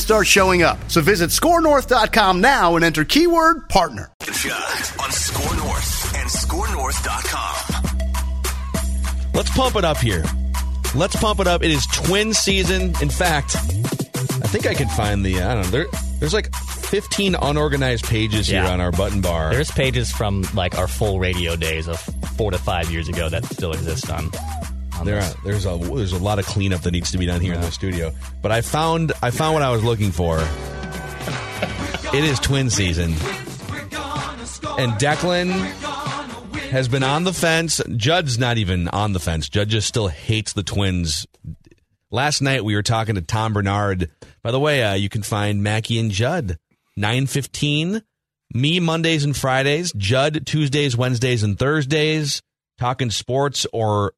start showing up. So visit skornorth.com now and enter keyword partner. Judd on SKOR North and skornorth.com. Let's pump it up here. Let's pump it up. It is twin season. In fact, I think I can find the, I don't know, there, there's like 15 unorganized pages here Yeah. on our button bar. There's pages from like our full radio days of four to five years ago that still exist on. On There this. are, there's a there's a lot of cleanup that needs to be done here in the studio. But I found I found what I was looking for. It is twin season, and Declan has been on the fence. Judd's not even on the fence. Judd just still hates the Twins. Last night we were talking to Tom Barnard. By the way, uh, you can find Mackey and Judd nine fifteen. Me Mondays and Fridays. Judd Tuesdays, Wednesdays, and Thursdays. Talking sports or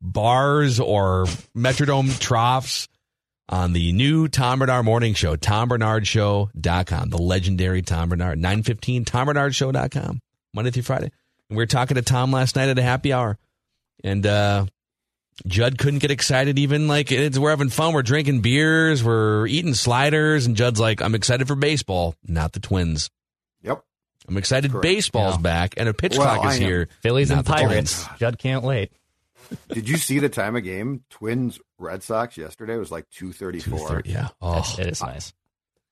bars or Metrodome troughs on the new Tom Barnard Morning Show, tombarnardshow.com, the legendary Tom Barnard, 915, tombarnardshow.com, Monday through Friday. And we were talking to Tom last night at a happy hour. And uh, Judd couldn't get excited even. Like, it's, we're having fun. We're drinking beers. We're eating sliders. And Judd's like, I'm excited for baseball, not the Twins. Yep. I'm excited Correct. baseball's Yeah. back and a pitch Well, clock is here. Phillies not and Pirates. Twins. Judd can't wait. Did you see the time of game? Twins Red Sox yesterday was like two thirty four. 2:30, Yeah. That's- Oh, It is nice.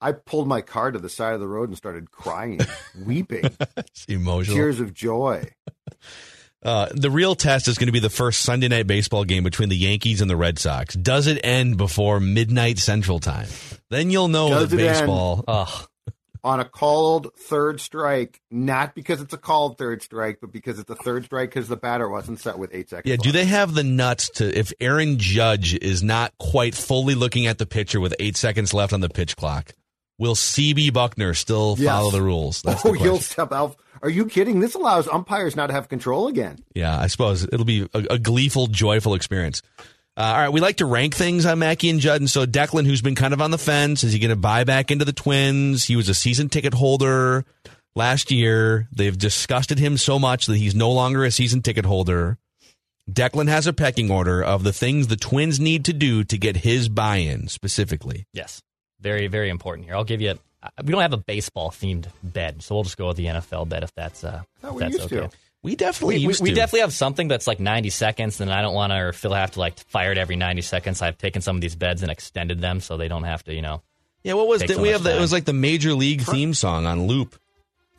I pulled my car to the side of the road and started crying, weeping, it's emotional. tears of joy. Uh, the real test is going to be the first Sunday night baseball game between the Yankees and the Red Sox. Does it end before midnight Central Time? Then you'll know Does that it end? baseball. Oh, On a called third strike, not because it's a called third strike, but because it's a third strike because the batter wasn't set with eight seconds. Yeah, do they have the nuts to if Aaron Judge is not quite fully looking at the pitcher with eight seconds left on the pitch clock? Will CB Bucknor still Yes. follow the rules? That's oh, the he'll step out. Are you kidding? This allows umpires not to have control again. Yeah, I suppose it'll be a, a gleeful, joyful experience. Uh, all right, we like to rank things on Mackey and Judd, and so Declan, who's been kind of on the fence, is he going to buy back into the Twins? He was a season ticket holder last year. They've disgusted him so much that he's no longer a season ticket holder. Declan has a pecking order of the things the Twins need to do to get his buy-in specifically. yes. Very, very important here. I'll give you. A, we don't have a baseball themed bed, so we'll just go with the NFL bed if that's uh, if that's okay. to. We definitely We, we, used we to. definitely have something that's like 90 seconds, and I don't want to, or Phil have to like fire it every 90 seconds. I've taken some of these beds and extended them so they don't have to, you know. yeah, what was Takes it? so We have the, it was like the major league theme song on loop.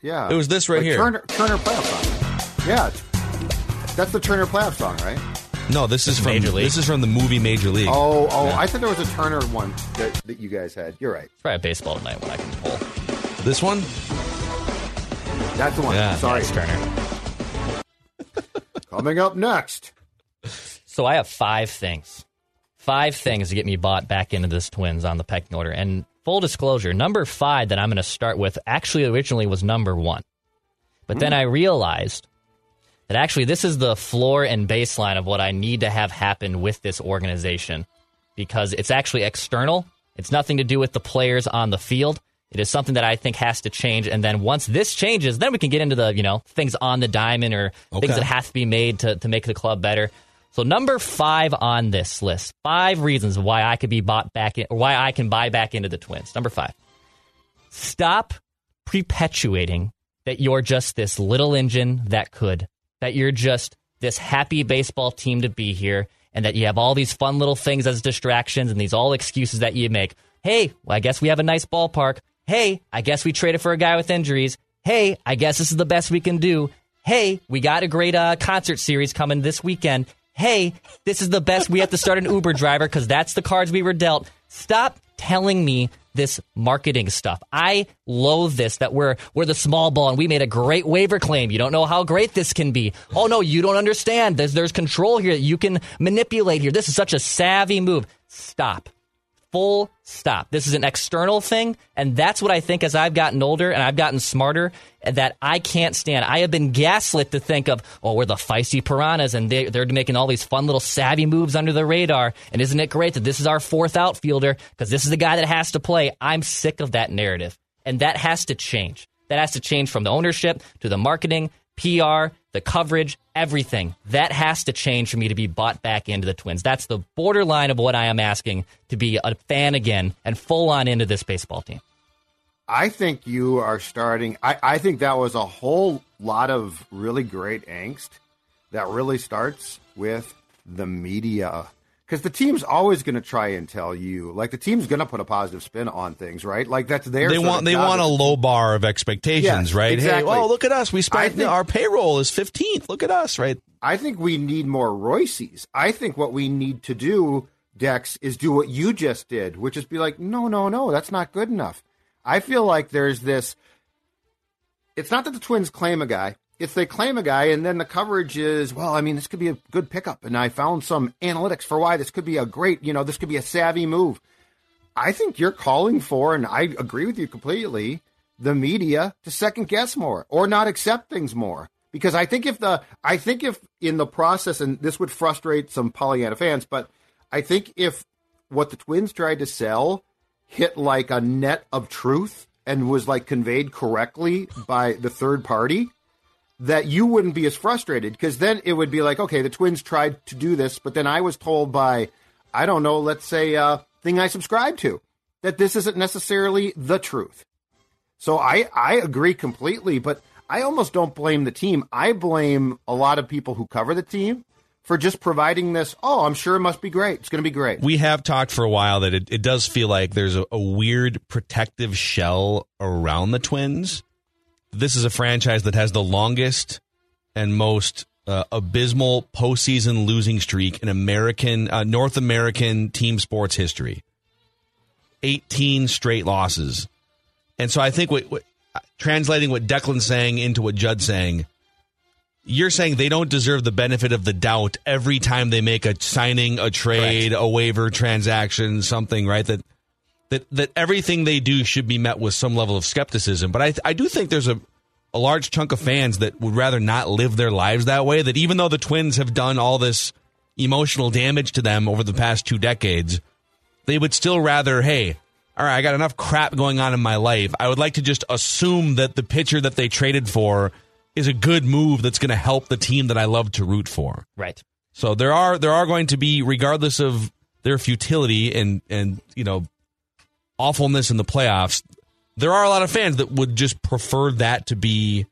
Yeah, It was this right Like here. Turner, Turner playoff song. Yeah, that's the Turner playoff song, right? No, this is from Major League. this is from the movie Major League. Oh, oh, Yeah. I thought there was a Turner one that, that you guys had. You're right. It's probably baseball tonight when I can pull. This one? That's the one. Yeah. Sorry. Yes, Turner. Coming up next. So I have five things. Five things to get me bought back into this Twins on the pecking order. And full disclosure, number five that I'm going to start with actually originally was number one. But then hmm. I realized that actually this is the floor and baseline of what I need to have happen with this organization because it's actually external. It's nothing to do with the players on the field. It is something that I think has to change. And then once this changes, then we can get into the, you know, things on the diamond or Okay. things that have to be made to, to make the club better. So number five on this list, five reasons why I could be bought back in, or why I can buy back into the Twins. Number five, stop perpetuating that you're just this little engine that could, that you're just this happy baseball team to be here, and that you have all these fun little things as distractions and these all excuses that you make. Hey, well, I guess we have a nice ballpark. Hey, I guess we traded for a guy with injuries. Hey, I guess this is the best we can do. Hey, we got a great uh, concert series coming this weekend. Hey, this is the best. We have to start an Uber driver because that's the cards we were dealt. Stop telling me this marketing stuff. I loathe this that we're we're the small ball and we made a great waiver claim. You don't know how great this can be. Oh no, you don't understand. There's there's control here that you can manipulate here. This is such a savvy move. Stop. Full stop. This is an external thing, and that's what I think as I've gotten older and I've gotten smarter that I can't stand. I have been gaslit to think of, oh, we're the feisty piranhas, and they, they're making all these fun little savvy moves under the radar. And isn't it great that this is our fourth outfielder because this is the guy that has to play? I'm sick of that narrative, and that has to change. That has to change from the ownership to the marketing, PR, the coverage, everything. That has to change for me to be bought back into the Twins. That's the borderline of what I am asking to be a fan again and full on into this baseball team. I think you are starting. I, I think that was a whole lot of really great angst that really starts with the media because the team's always going to try and tell you, like the team's going to put a positive spin on things, right? Like that's their. They want they want a low bar of expectations, Yes, right? exactly. Hey, oh look at us, we spent think- our payroll is fifteenth. Look at us, right? I think we need more Royces. I think what we need to do, Dex, is do what you just did, which is be like, no, no, no, that's not good enough. I feel like there's this. It's not that the Twins claim a guy. It's they claim a guy, and then the coverage is, well, I mean, this could be a good pickup, and I found some analytics for why this could be a great, you know, this could be a savvy move. I think you're calling for, and I agree with you completely, the media to second guess more or not accept things more. Because I think if the, I think if in the process, and this would frustrate some Pollyanna fans, but I think if what the Twins tried to sell hit like a net of truth and was like conveyed correctly by the third party, that you wouldn't be as frustrated because then it would be like, okay, the Twins tried to do this, but then I was told by, I don't know, let's say, a thing I subscribe to, that this isn't necessarily the truth. So I I agree completely, but I almost don't blame the team. I blame a lot of people who cover the team for just providing this. Oh, I'm sure it must be great. It's going to be great. We have talked for a while that it, it does feel like there's a, a weird protective shell around the Twins. This is a franchise that has the longest and most uh, abysmal postseason losing streak in American uh, North American team sports history. 18 straight losses. And so I think what, what translating what Declan's saying into what Judd's saying, you're saying they don't deserve the benefit of the doubt every time they make a signing, a trade, a waiver transaction, something, right? That that that everything they do should be met with some level of skepticism. But I I do think there's a a large chunk of fans that would rather not live their lives that way. That even though the Twins have done all this emotional damage to them over the past two decades, they would still rather, hey, all right, I got enough crap going on in my life. I would like to just assume that the pitcher that they traded for is a good move that's going to help the team that I love to root for. Right. So there are there are going to be, regardless of their futility and and you know awfulness in the playoffs, there are a lot of fans that would just prefer that to be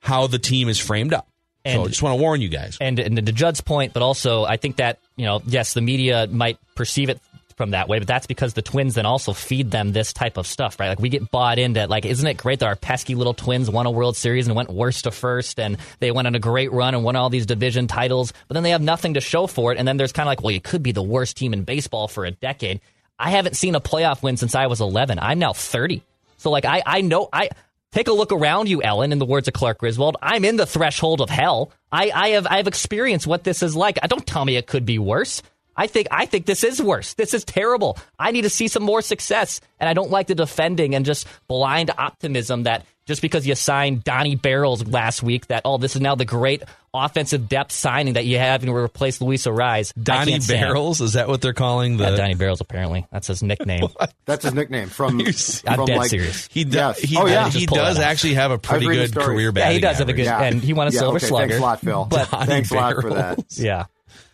how the team is framed up. so I just want to warn you guys. And, and to Judd's point, but also I think that you know, yes, the media might perceive it from that way, but that's because the Twins then also feed them this type of stuff, right? Like we get bought into like, isn't it great that our pesky little Twins won a World Series and went worst to first, and they went on a great run and won all these division titles, but then they have nothing to show for it, and then there's kind of like, well, you could be the worst team in baseball for a decade. I haven't seen a playoff win since I was 11. I'm now 30. So like I I know I take a look around you, Ellen. In the words of Clark Griswold, I'm in the threshold of hell. I I have I have experienced what this is like. I don't tell me it could be worse. I think I think this is worse. This is terrible. I need to see some more success, and I don't like the defending and just blind optimism that just because you signed Donnie Barrels last week, that oh, this is now the great offensive depth signing that you have and replace Luis Arraez. I Donnie. Barrels is that what they're calling the? Yeah, Donnie Barrels. Apparently, that's his nickname. That's his nickname from. I'm from dead like, serious. He does. Yes. He, Oh, yeah. he does actually have a pretty read the good stories. career Yeah, batting. Yeah, he does have a average. good, and he won a Yeah, Silver okay, Slugger. Thanks a lot, Phil. But thanks a lot for that. yeah,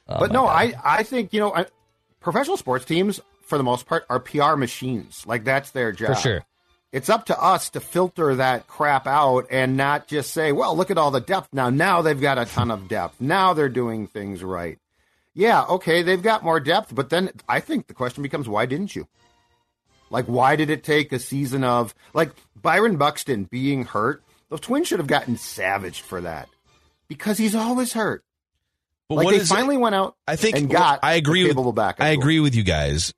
Oh, but no, God. I I think you know I, professional sports teams for the most part are PR machines. Like that's their job. for sure. It's up to us to filter that crap out and not just say, "Well, look at all the depth now. Now they've got a ton of depth. Now they're doing things right." Yeah, okay, they've got more depth, but then I think the question becomes, why didn't you? Like, why did it take a season of like Byron Buxton being hurt? The Twins should have gotten savaged for that because he's always hurt. But like what they is- finally went out. I think and got. I agree with backup I agree with you guys,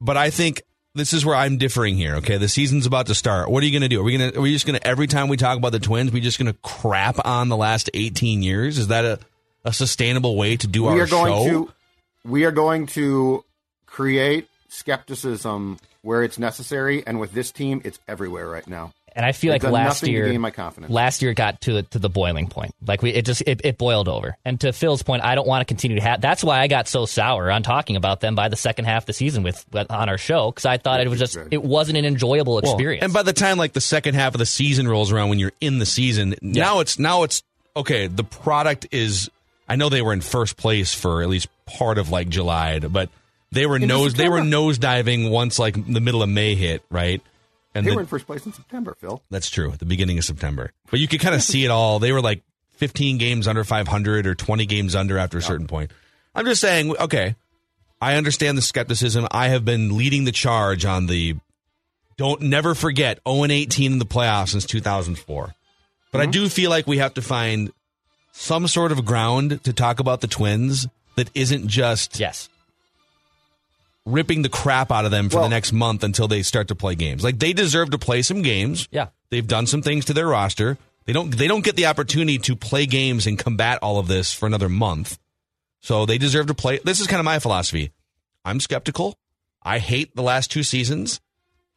but I think this is where I'm differing here. Okay, the season's about to start. What are you going to do? Are we going to? Are we just going to every time we talk about the Twins, we just going to crap on the last 18 years? Is that a a sustainable way to do we our are going show? to we are going to create skepticism where it's necessary, and with this team, it's everywhere right now. And I feel They've like last nothing to year, gain my confidence. last year got to to the boiling point. Like we, it just it, it boiled over. And to Phil's point, I don't want to continue to have. That's why I got so sour on talking about them by the second half of the season with on our show because I thought it was just it wasn't an enjoyable Well, experience. and by the time like the second half of the season rolls around, when you're in the season, now it's now it's okay. The product is. I know they were in first place for at least part of like July, but they were Into nose they were September. nose diving once like the middle of May hit right, and They the- were in first place in September, Phil. That's true. At the beginning of September. But you could kind of see it all. They were like 15 games under 500 or 20 games under after a certain point. I'm just saying, okay, I understand the skepticism. I have been leading the charge on the don't never forget 0 and 18 in the playoffs since 2004. But I mm-hmm. do feel like we have to find some sort of ground to talk about the Twins that isn't just yes, ripping the crap out of them for Well- the next month until they start to play games. Like they deserve to play some games. Yeah. They've done some things to their roster. They don't they don't get the opportunity to play games and combat all of this for another month. So they deserve to play. This is kind of my philosophy. I'm skeptical. I hate the last two seasons.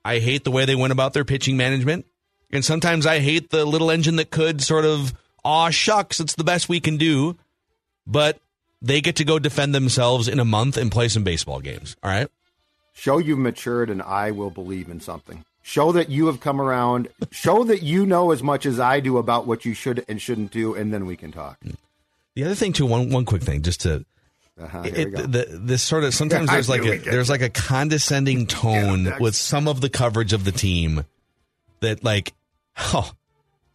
I hate the way they went about their pitching management. And sometimes I hate the little engine that could sort of, aw, shucks, it's the best we can do. But they get to go defend themselves in a month and play some baseball games. All right. Show you've matured, and I will believe in something. Show that you have come around. Show that you know as much as I do about what you should and shouldn't do, and then we can talk. The other thing too, one one quick thing, just to Uh-huh, it, the, this sort of sometimes there's like a there's like a condescending tone next. with some of the coverage of the team that like oh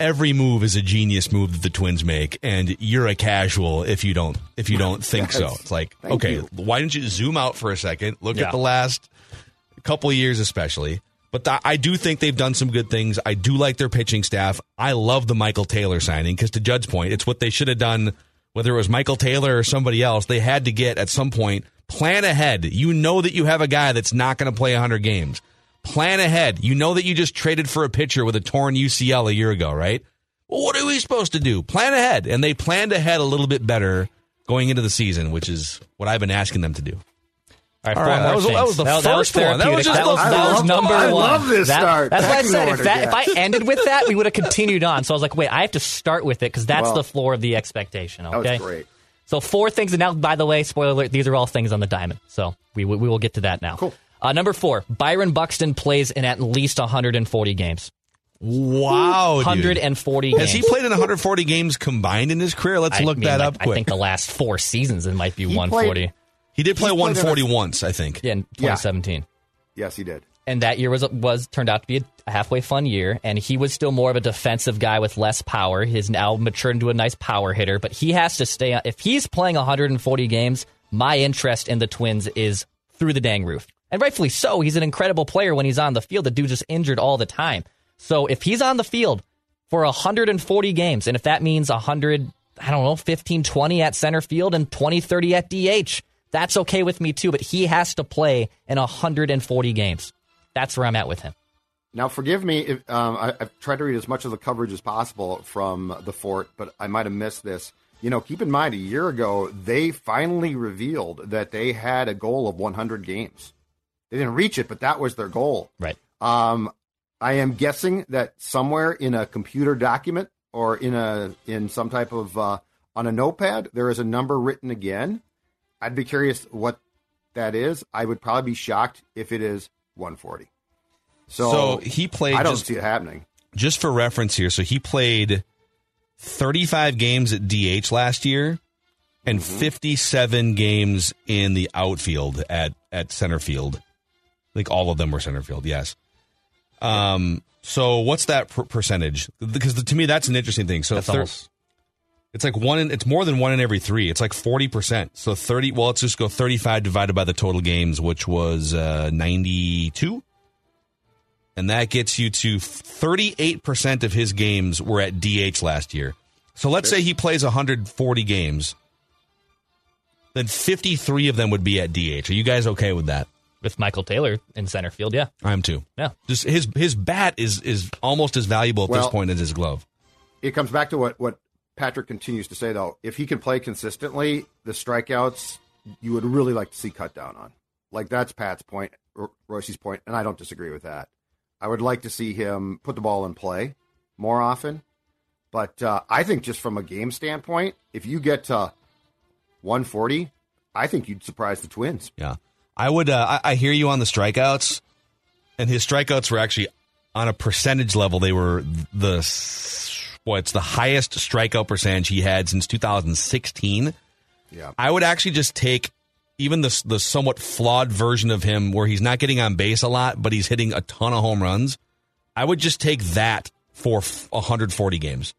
every move is a genius move that the twins make and you're a casual if you don't if you don't think so it's like Thank okay you. why don't you zoom out for a second look Yeah. at the last couple of years especially but th- I do think they've done some good things. I do like their pitching staff. I love the Michael Taylor signing because, to Judd's point, it's what they should have done. Whether it was Michael Taylor or somebody else, they had to get at some point. Plan ahead. You know that you have a guy that's not going to play 100 games. Plan ahead. You know that you just traded for a pitcher with a torn UCL a year ago, right? Well, what are we supposed to do? Plan ahead. And they planned ahead a little bit better going into the season, which is what I've been asking them to do. All right, All four right, more that was- that was the first one. That was just that was, the that was first number one. I love this That- start. That's what I Pecking said. If, order, that, if I ended with that, we would have continued on. So I was like, wait, I have to start with it because that's Well, the floor of the expectation. That Okay. was great. So four things, and now, by the way, spoiler alert: these are all things on the diamond. So we we, we will get to that now. Cool. Uh, number four, Byron Buxton plays in at least 140 games. Wow. dude. 140 Has he played in 140 games combined in his career? Let's I look mean, that like, up quick. I think the last four seasons it might be He 140. played- he did play He's played in 140 a- once, I think. yeah, in Yeah. 2017. Yes, he did. and that year was was turned out to be a halfway fun year. And he was still more of a defensive guy with less power. He's now matured into a nice power hitter, but he has to stay. If he's playing 140 games, my interest in the Twins is through the dang roof, and rightfully so. He's an incredible player when he's on the field. The dude's just injured all the time. So if he's on the field for 140 games, and if that means 100, I don't know, 15, 20 at center field and 20, 30 at DH. That's okay with me too, but he has to play in 140 games. That's where I'm at with him. Now, forgive me if um, I, I've tried to read as much of the coverage as possible from the fort, but I might have missed this. You know, keep in mind, a year ago, they finally revealed that they had a goal of 100 games. They didn't reach it, but that was their goal. Right. Um, I am guessing that somewhere in a computer document or in a in some type of uh, on a notepad there is a number written again. I'd be curious what that is. I would probably be shocked if it is 140. So, So he played I don't just- see it happening. Just for reference here, so he played 35 games at DH last year and Mm-hmm. 57 games in the outfield at at center field. Like all of them were center field, yes. Um so what's that per- percentage? Because to me that's an interesting thing. So That's almost It's like one in, it's more than one in every three. It's like 40%. So 30, well, let's just go 35 divided by the total games, which was uh, 92. and that gets you to 38% of his games were at DH last year. So let's say he plays 140 games, then 53 of them would be at DH. Are you guys okay with that? With Michael Taylor in center field, yeah. I am too. Yeah. Just his his bat is is almost as valuable at this point as his glove. it comes back to what what Patrick continues to say though. If he can play consistently, the strikeouts you would really like to see cut down on. Like that's Pat's point, Ro- Royce's point, and I don't disagree with that. I would like to see him put the ball in play more often. But uh, I think just from a game standpoint, if you get to 140, I think you'd surprise the Twins. Yeah. I would uh, I, I hear you on the strikeouts and his strikeouts were actually on a percentage level they were the what's it's the highest strikeout percentage he had since 2016. Yeah. I would actually just take even the the somewhat flawed version of him where he's not getting on base a lot but he's hitting a ton of home runs. I would just take that for f- 140 games.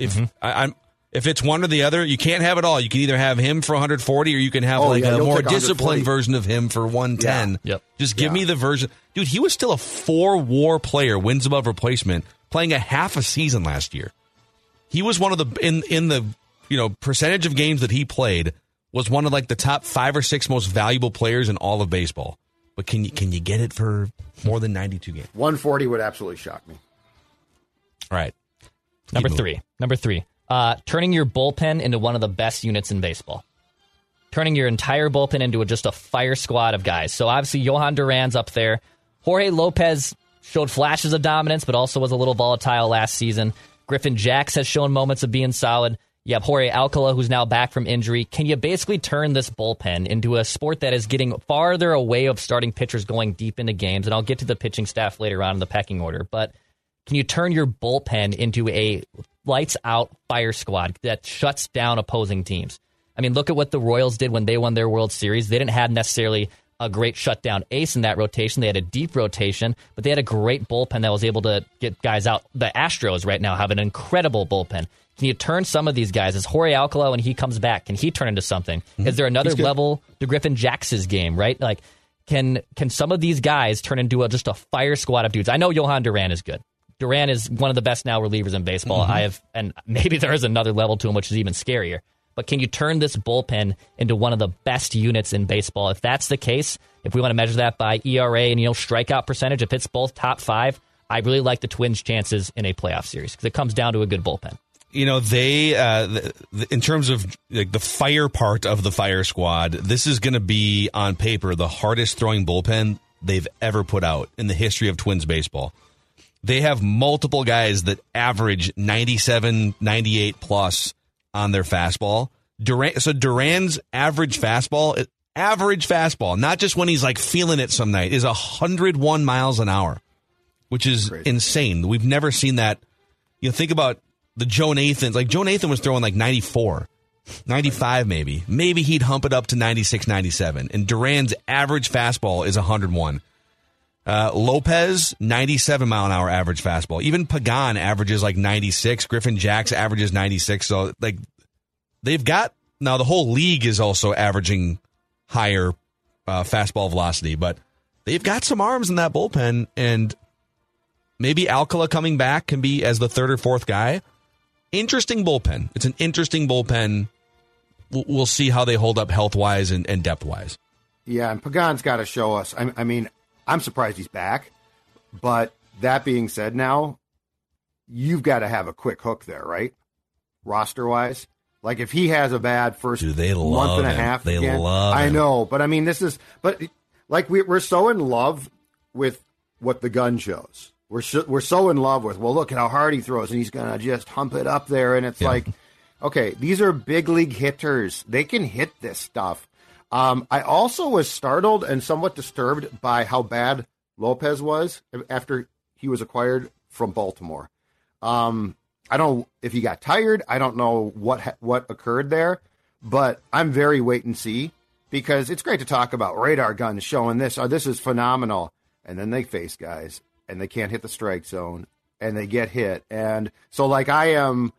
If I, I'm if it's one or the other, you can't have it all. You can either have him for 140 or you can have Oh, like yeah, a more disciplined version of him for 110. Yeah. Yep. Just give Yeah. me the version. Dude, he was still a four war player, wins above replacement, playing a half a season last year. He was one of the in in the you know percentage of games that he played was one of like the top five or six most valuable players in all of baseball. But can you can you get it for more than 92 games? 140 would absolutely shock me. All right. Number Keep moving. three. Number three. Uh, turning your bullpen into one of the best units in baseball. Turning your entire bullpen into a, just a fire squad of guys. So obviously Jhoan Duran's up there. Jorge Lopez showed flashes of dominance, but also was a little volatile last season. Griffin Jax has shown moments of being solid. You have Jorge Alcala, who's now back from injury. Can you basically turn this bullpen into a sport that is getting farther away of starting pitchers going deep into games? And I'll get to the pitching staff later on in the pecking order. But can you turn your bullpen into a lights out fire squad that shuts down opposing teams? I mean, look at what the Royals did when they won their World Series. They didn't have necessarily a great shutdown ace in that rotation. They had a deep rotation, but they had a great bullpen that was able to get guys out. The Astros right now have an incredible bullpen. Can you turn some of these guys? Is Jorge Alcala when he comes back? Can he turn into something? Mm-hmm. Is there another level to Griffin Jax's game? Right, like can can some of these guys turn into a, just a fire squad of dudes? I know Jhoan Duran is good. Duran is one of the best now relievers in baseball. I have, and maybe there is another level to him, which is even scarier. But can you turn this bullpen into one of the best units in baseball? If that's the case, if we want to measure that by ERA and you know strikeout percentage, if it's both top five, I really like the Twins' chances in a playoff series because it comes down to a good bullpen. you know they uh th- th- in terms of like the fire part of the fire squad this is going to be on paper the hardest throwing bullpen they've ever put out in the history of twins baseball they have multiple guys that average 97 98 plus on their fastball Duran so Duran's average fastball average fastball not just when he's like feeling it some night is 101 miles an hour which is insane we've never seen that you know, think about the Joe Nathans. Like Joe Nathan was throwing like 94, 95 maybe. Maybe he'd hump it up to 96, 97. And Duran's average fastball is 101. Uh, Lopez, 97 mile an hour average fastball. Even Pagan averages like 96. Griffin Jax averages 96. So, like, they've got now the whole league is also averaging higher uh, fastball velocity, but they've got some arms in that bullpen. And maybe Alcala coming back can be as the third or fourth guy. Interesting bullpen. It's an interesting bullpen. We'll, see how they hold up health wise and, and depth wise. Yeah, and Pagan's got to show us. I, I mean, I'm surprised he's back. But that being said, now you've got to have a quick hook there, right? Roster wise, like if he has a bad first Dude, they month and a him. half, They again, love I him. know, but I mean, this is but like we, we're so in love with what the gun shows. We're so, we're so in love with. Well, look at how hard he throws, and he's gonna just hump it up there, and it's Yeah. like, okay, these are big league hitters. They can hit this stuff. Um, I also was startled and somewhat disturbed by how bad Lopez was after he was acquired from Baltimore. Um, I don't know if he got tired. I don't know what ha- what occurred there, but I'm very wait and see because it's great to talk about radar guns showing this. Oh, this is phenomenal, and then they face guys and they can't hit the strike zone and they get hit, and so like I am,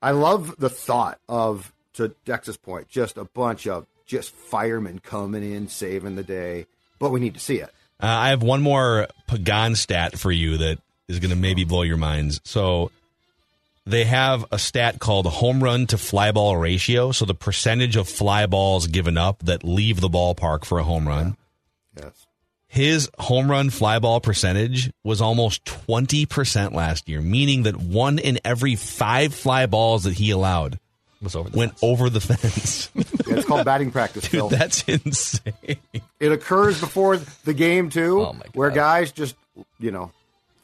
I love the thought of to Dex's point, just a bunch of just firemen coming in saving the day, but we need to see it. Uh, I have one more Pagan stat for you that is going to maybe blow your minds. So they have a stat called home run to fly ball ratio. So the percentage of fly balls given up that leave the ballpark for a home run. Yes. His home run fly ball percentage was almost 20% last year, meaning that one in every five fly balls that he allowed Was over the went fence. over the fence. Yeah, it's called batting practice, Phil. That's insane. It occurs before the game too, Oh, my God. where guys just you know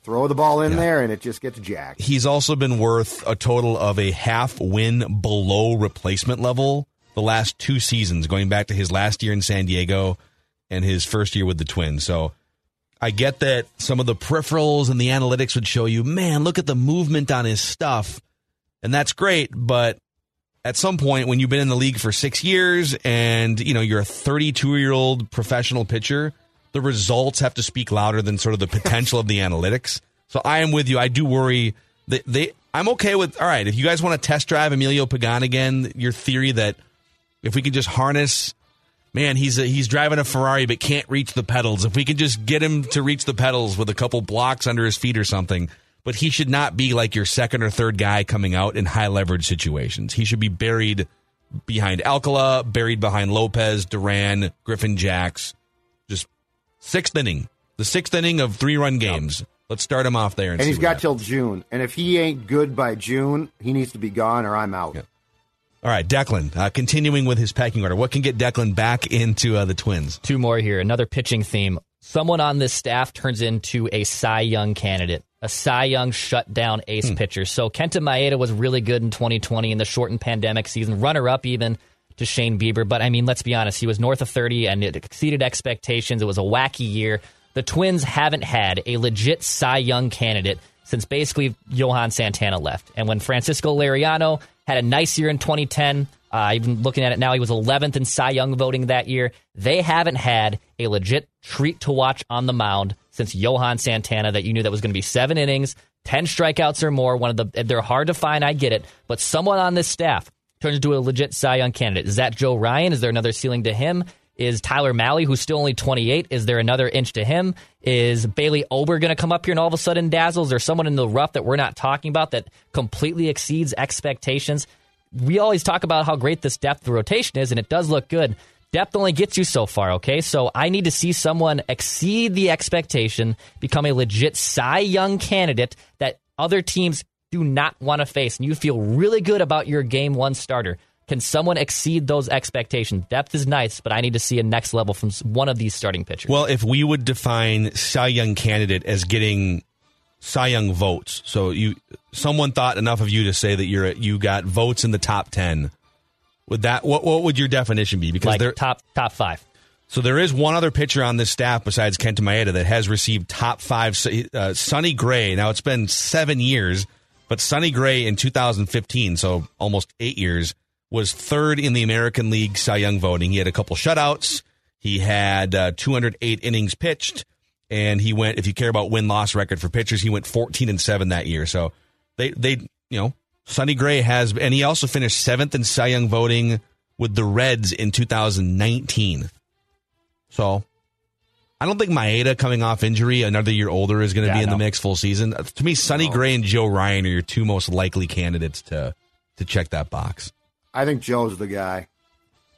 throw the ball in Yeah. there and it just gets jacked. He's also been worth a total of a half win below replacement level the last two seasons, going back to his last year in San Diego and his first year with the Twins. So I get that some of the peripherals and the analytics would show you, man, look at the movement on his stuff. And that's great, but at some point when you've been in the league for 6 years and, you know, you're a 32-year-old professional pitcher, the results have to speak louder than sort of the potential of the analytics. So I am with you. I do worry that they I'm okay with all right, if you guys want to test drive Emilio Pagan again, your theory that if we can just harness man, he's a, he's driving a Ferrari but can't reach the pedals. If we can just get him to reach the pedals with a couple blocks under his feet or something, but he should not be like your second or third guy coming out in high leverage situations. He should be buried behind Alcala, buried behind Lopez, Duran, Griffin Jax. Just sixth inning, the sixth inning of three run games. Let's start him off there, and, And see he's what got happens. till June. And if he ain't good by June, he needs to be gone or I'm out. Yeah. All right, Declan. Uh, continuing with his pecking order, what can get Declan back into uh, the Twins? Two more here. Another pitching theme. Someone on this staff turns into a Cy Young candidate, a Cy Young shutdown ace pitcher. So Kenta Maeda was really good in 2020 in the shortened pandemic season, runner up even to Shane Bieber. But I mean, let's be honest, he was north of 30 and it exceeded expectations. It was a wacky year. The Twins haven't had a legit Cy Young candidate since basically Johan Santana left. And when Francisco Liriano had a nice year in 2010, uh, even looking at it now, he was 11th in Cy Young voting that year. They haven't had a legit treat to watch on the mound since Johan Santana that you knew that was going to be seven innings, 10 strikeouts or more. One of the they're hard to find, I get it, but someone on this staff turns into a legit Cy Young candidate. Is that Joe Ryan? Is there another ceiling to him? Is Tyler Mahle, who's still only 28, is there another inch to him? Is Bailey Ober going to come up here and all of a sudden dazzle? Is there someone in the rough that we're not talking about that completely exceeds expectations? We always talk about how great this depth of rotation is, and it does look good. Depth only gets you so far, okay? So I need to see someone exceed the expectation, become a legit Cy Young candidate that other teams do not want to face, and you feel really good about your game one starter. Can someone exceed those expectations? Depth is nice, but I need to see a next level from one of these starting pitchers. Well, if we would define Cy Young candidate as getting Cy Young votes, so you someone thought enough of you to say that you're you got votes in the top ten. Would that what what would your definition be? Because like there top top five. so there is one other pitcher on this staff besides Kenta Maeda that has received top five. Uh, Sonny Gray. Now it's been seven years, but Sonny Gray in 2015, so almost eight years, was third in the American League Cy Young voting. He had a couple shutouts. He had uh, 208 innings pitched, and he went. If you care about win loss record for pitchers, he went 14 and seven that year. So they they you know Sonny Gray has, and he also finished seventh in Cy Young voting with the Reds in 2019. So I don't think Maeda coming off injury, another year older, is going to Yeah, be in the mix full season. Uh, To me, Sonny Gray and Joe Ryan are your two most likely candidates to to check that box. I think Joe's the guy.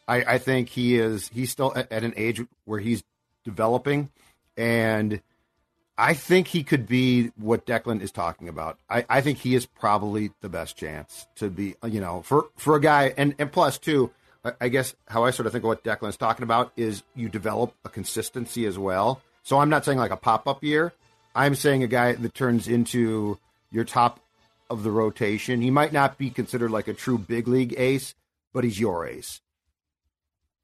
I, I think he is. He's still at, at an age where he's developing, and I think he could be what Declan is talking about. I, I think he is probably the best chance to be. You know, for for a guy, and and plus too. I, I guess how I sort of think of what Declan is talking about is you develop a consistency as well. So I'm not saying like a pop up year. I'm saying a guy that turns into your top of the rotation. He might not be considered like a true big league ace, but he's your ace.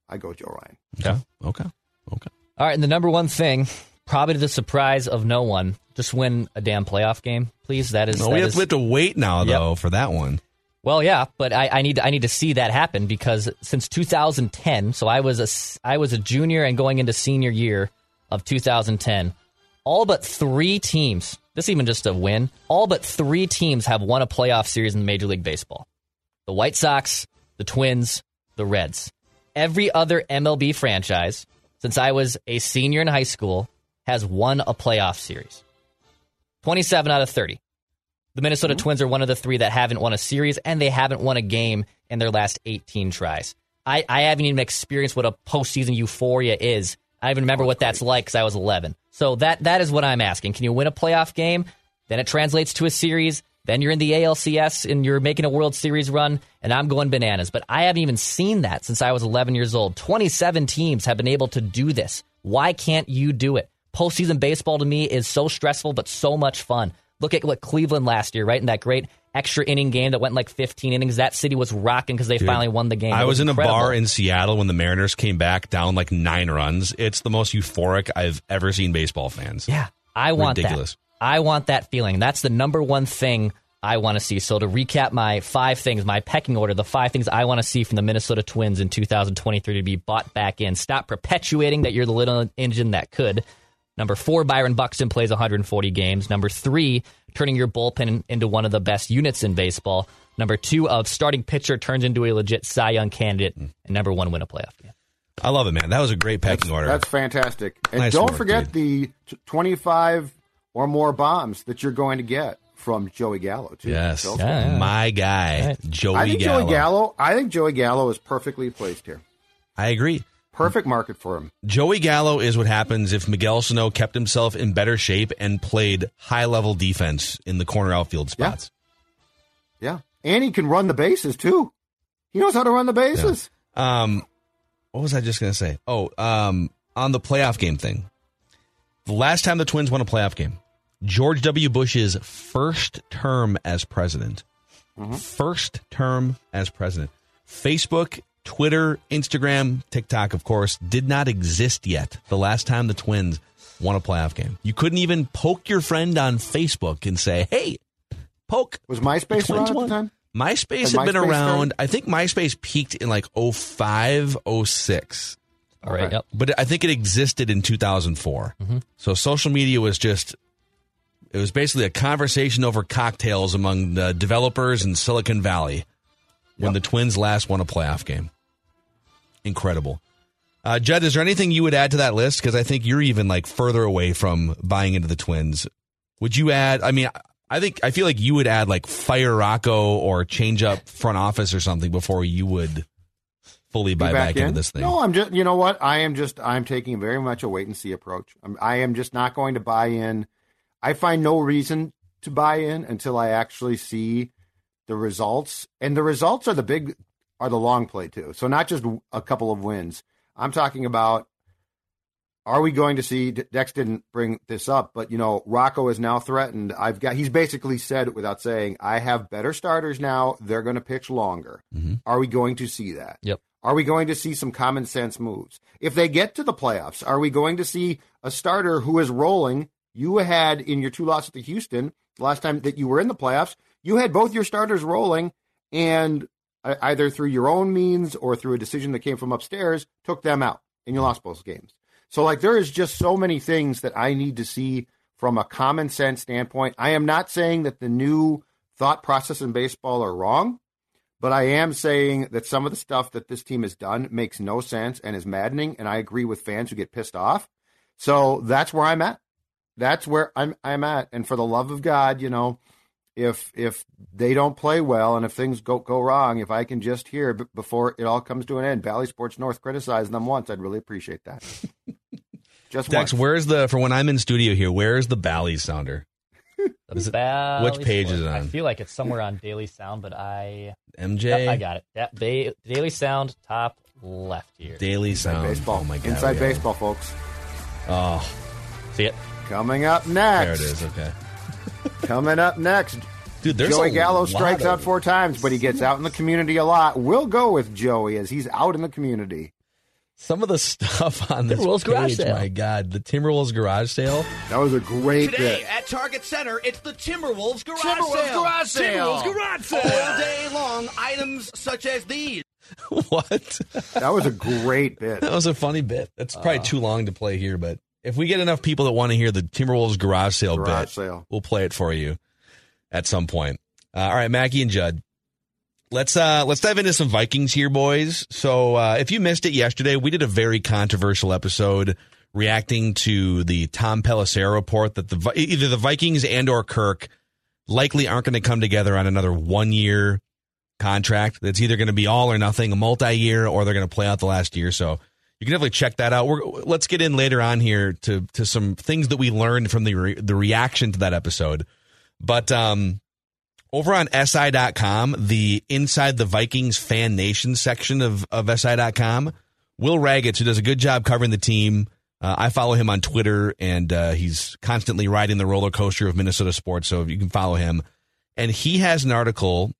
I go Joe Ryan. Okay. Okay. Okay. All right, and the number one thing, probably to the surprise of no one, just win a damn playoff game, please. That is. No, that we have, is- we have to wait now though for that one. Well, yeah, but I, I need I need to see that happen because since 2010, so I was a I was a junior and going into senior year of 2010, all but three teams. This even just a win. All but three teams have won a playoff series in Major League Baseball: the White Sox, the Twins, the Reds. Every other MLB franchise since I was a senior in high school has won a playoff series. 27 out of 30. The Minnesota mm-hmm. Twins are one of the three that haven't won a series, and they haven't won a game in their last 18 tries. I, I haven't even experienced what a postseason euphoria is. I even remember oh, what that's like because I was 11. So that that is what I'm asking. Can you win a playoff game? Then it translates to a series. Then you're in the ALCS and you're making a World Series run, and I'm going bananas. But I haven't even seen that since I was 11 years old. 27 teams have been able to do this. Why can't you do it? Postseason baseball to me is so stressful, but so much fun. Look at what Cleveland last year, right? In that great extra inning game that went like 15 innings. That city was rocking because they Dude, finally won the game. I It was, in incredible. a bar in Seattle when the Mariners came back down like nine runs. It's the most euphoric I've ever seen baseball fans. Yeah, I want Ridiculous. that. I want that feeling. That's the number one thing I want to see. So to recap my five things, my pecking order, the five things I want to see from the Minnesota Twins in 2023 to be bought back in. Stop perpetuating that you're the little engine that could. Number four, Byron Buxton plays 140 games. Number three, turning your bullpen into one of the best units in baseball. Number two, of starting pitcher turns into a legit Cy Young candidate. Hmm. And number one, win a playoff game. I love it, man. That was a great pecking order. That's fantastic. And Nice don't work, forget the 25 or more bombs that you're going to get from Joey Gallo, too. yes, Yeah, yeah. my guy, Right. Joey I think Gallo. Joey Gallo. I think Joey Gallo is perfectly placed here. I agree. Perfect market for him. Joey Gallo is what happens if Miguel Sano kept himself in better shape and played high level defense in the corner outfield spots. Yeah, and he can run the bases too. He knows how to run the bases. Um, what was I just going to say? Oh, um, on the playoff game thing. The last time the Twins won a playoff game, George W. Bush's first term as president. First term as president. Facebook, Twitter, Instagram, TikTok, of course, did not exist yet. The last time the Twins won a playoff game, you couldn't even poke your friend on Facebook and say, "Hey, poke." Was MySpace The around Twins at the time? MySpace Had had been MySpace around. started? I think MySpace peaked in like 05, 06. All right. Okay. Yep. But I think it existed in 2004. Mm-hmm. So social media was just, it was basically a conversation over cocktails among the developers in Silicon Valley when the Twins last won a playoff game. Incredible. Uh, Judd, is there anything you would add to that list? Because I think you're even like further away from buying into the Twins. Would you add? I mean, I think I feel like you would add like fire Rocco or change up front office or something before you would fully buy Be back, in? into this thing. No, I'm just. You know what? I am just. I'm taking very much a wait and see approach. I'm, I am just not going to buy in. I find no reason to buy in until I actually see the results, and the results are the big, are the long play too. So not just a couple of wins. I'm talking about. Are we going to see? Dex didn't bring this up, but you know, Rocco is now threatened. I've got. He's basically said without saying, "I have better starters now. They're going to pitch longer." Mm-hmm. Are we going to see that? Yep. Are we going to see some common sense moves? If they get to the playoffs, are we going to see a starter who is rolling? You had in your two losses to Houston last time that you were in the playoffs, you had both your starters rolling, and either through your own means or through a decision that came from upstairs, took them out, and you lost both games. So, like, there is just so many things that I need to see from a common sense standpoint. I am not saying that the new thought process in baseball are wrong. But I am saying that some of the stuff that this team has done makes no sense and is maddening, and I agree with fans who get pissed off. So that's where I'm at. That's where I'm I'm at. And for the love of God, you know, if if they don't play well and if things go go wrong, if I can just hear b- before it all comes to an end, Bally Sports North criticized them once, I'd really appreciate that. just Dex, once. where's the for when I'm in studio here? Where's the Bally sounder? The Bally which page is it Sports. I feel like it's somewhere on Daily Sound, but I MJ Yep, I got it. Yeah, ba- Daily Sound top left here. Daily Inside Sound. baseball. Oh my god. Inside yeah. baseball, folks. Oh, See it? Coming up next. there it is. Okay, Coming up next. dude. There's Joey a Gallo strikes out four times, but he gets out in the community a lot. We'll go with Joey as he's out in the community. Some of the stuff on this Timberwolves page, garage sale. my god, the Timberwolves garage sale. That was a great Today bit. at Target Center, it's the Timberwolves Garage Timberwolves Sale. Garage Sale. Timberwolves Garage Sale. All day long, items such as these. what? That was a great bit. That was a funny bit. That's probably Uh. too long to play here, but if we get enough people that want to hear the Timberwolves garage sale Garage bit, sale. we'll play it for you at some point. Uh, all right, Mackey and Judd. Let's uh let's dive into some Vikings here, boys. So uh, if you missed it yesterday, we did a very controversial episode reacting to the Tom Pelissero report that the either the Vikings and or Kirk likely aren't going to come together on another one year contract. That's either going to be all or nothing, a multi year, or they're going to play out the last year. So you can definitely check that out. We're, let's get in later on here to to some things that we learned from the re, the reaction to that episode. But um, over on SI.com, the Inside the Vikings Fan Nation section of, of SI.com, Will Ragatz, who does a good job covering the team, uh, I follow him on Twitter, and uh, he's constantly riding the roller coaster of Minnesota sports. So you can follow him. And he has an article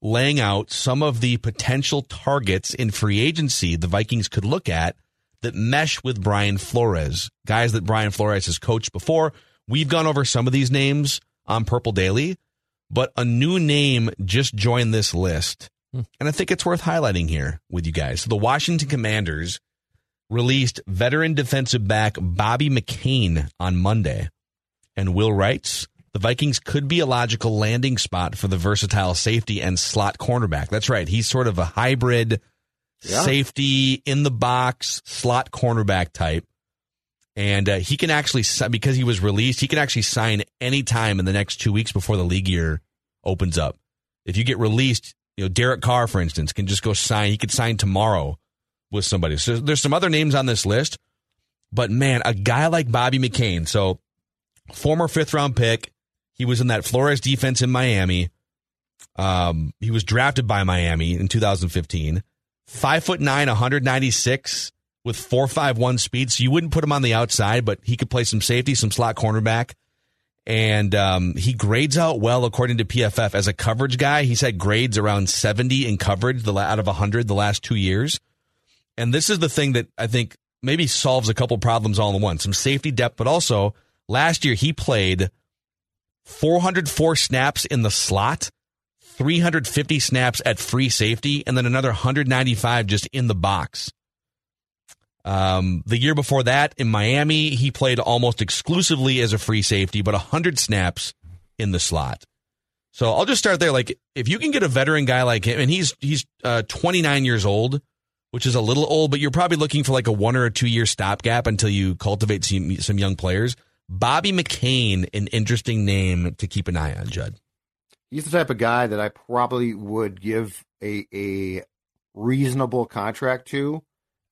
laying out some of the potential targets in free agency the Vikings could look at that mesh with Brian Flores, guys that Brian Flores has coached before. We've gone over some of these names on Purple Daily, but a new name just joined this list. Hmm. And I think it's worth highlighting here with you guys. So the Washington Commanders released veteran defensive back Bobby McCain on Monday. And Will writes, the Vikings could be a logical landing spot for the versatile safety and slot cornerback. That's right. He's sort of a hybrid Yeah. safety in the box slot cornerback type. And uh, he can actually, because he was released, he can actually sign any time in the next two weeks before the league year opens up. If you get released, you know, Derek Carr, for instance, can just go sign. He could sign tomorrow with somebody. So there's some other names on this list, but man, a guy like Bobby McCain, so former fifth round pick, he was in that Flores defense in Miami. Um, he was drafted by Miami in 2015. Five foot nine, 196 with four five one speed. So you wouldn't put him on the outside, but he could play some safety, some slot cornerback. And um, he grades out well according to PFF as a coverage guy. He's had grades around 70 in coverage the out of 100 the last two years. And this is the thing that I think maybe solves a couple problems all in one. Some safety depth, but also last year he played 404 snaps in the slot, 350 snaps at free safety, and then another 195 just in the box. Um, the year before that in Miami, he played almost exclusively as a free safety, but 100 snaps in the slot. So I'll just start there. Like, if you can get a veteran guy like him, and he's he's uh, 29 years old, which is a little old, but you're probably looking for like a one or a two year stopgap until you cultivate some, some young players. Bobby McCain, an interesting name to keep an eye on, Judd. He's the type of guy that I probably would give a a reasonable contract to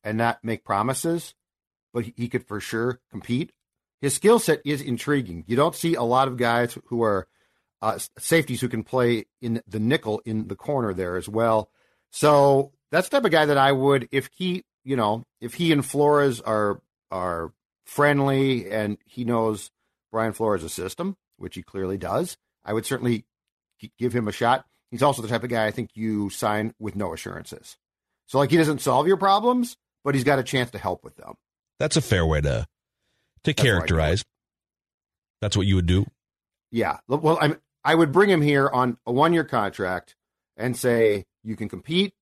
and not make promises, but he, could for sure compete. His skill set is intriguing. You don't see a lot of guys who are uh, safeties who can play in the nickel in the corner there as well. So that's the type of guy that I would, if he, you know, if he and Flores are are friendly and he knows Brian Flores' system, which he clearly does, I would certainly give him a shot. He's also the type of guy I think you sign with no assurances. So like he doesn't solve your problems, but he's got a chance to help with them. That's a fair way to to I do. characterize. That's what you would do. Yeah. Well, I'm, I would bring him here on a one year contract and say you can compete,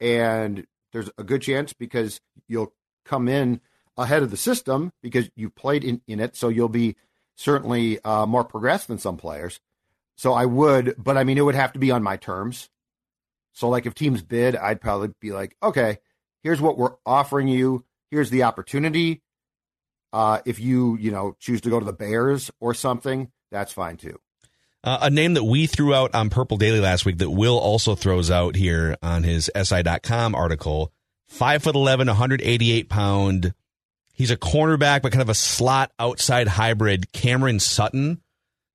and there's a good chance because you'll come in ahead of the system because you played in, in it. So you'll be certainly uh, more progressed than some players. So I would, but I mean, it would have to be on my terms. So, like, if teams bid, I'd probably be like, okay, here's what we're offering you. Here's the opportunity. Uh, if you, you know, choose to go to the Bears or something, that's fine too. Uh, a name that we threw out on Purple Daily last week that Will also throws out here on his SI.com article. Five foot 11, 188 pound. He's a cornerback, but kind of a slot outside hybrid. Cameron Sutton,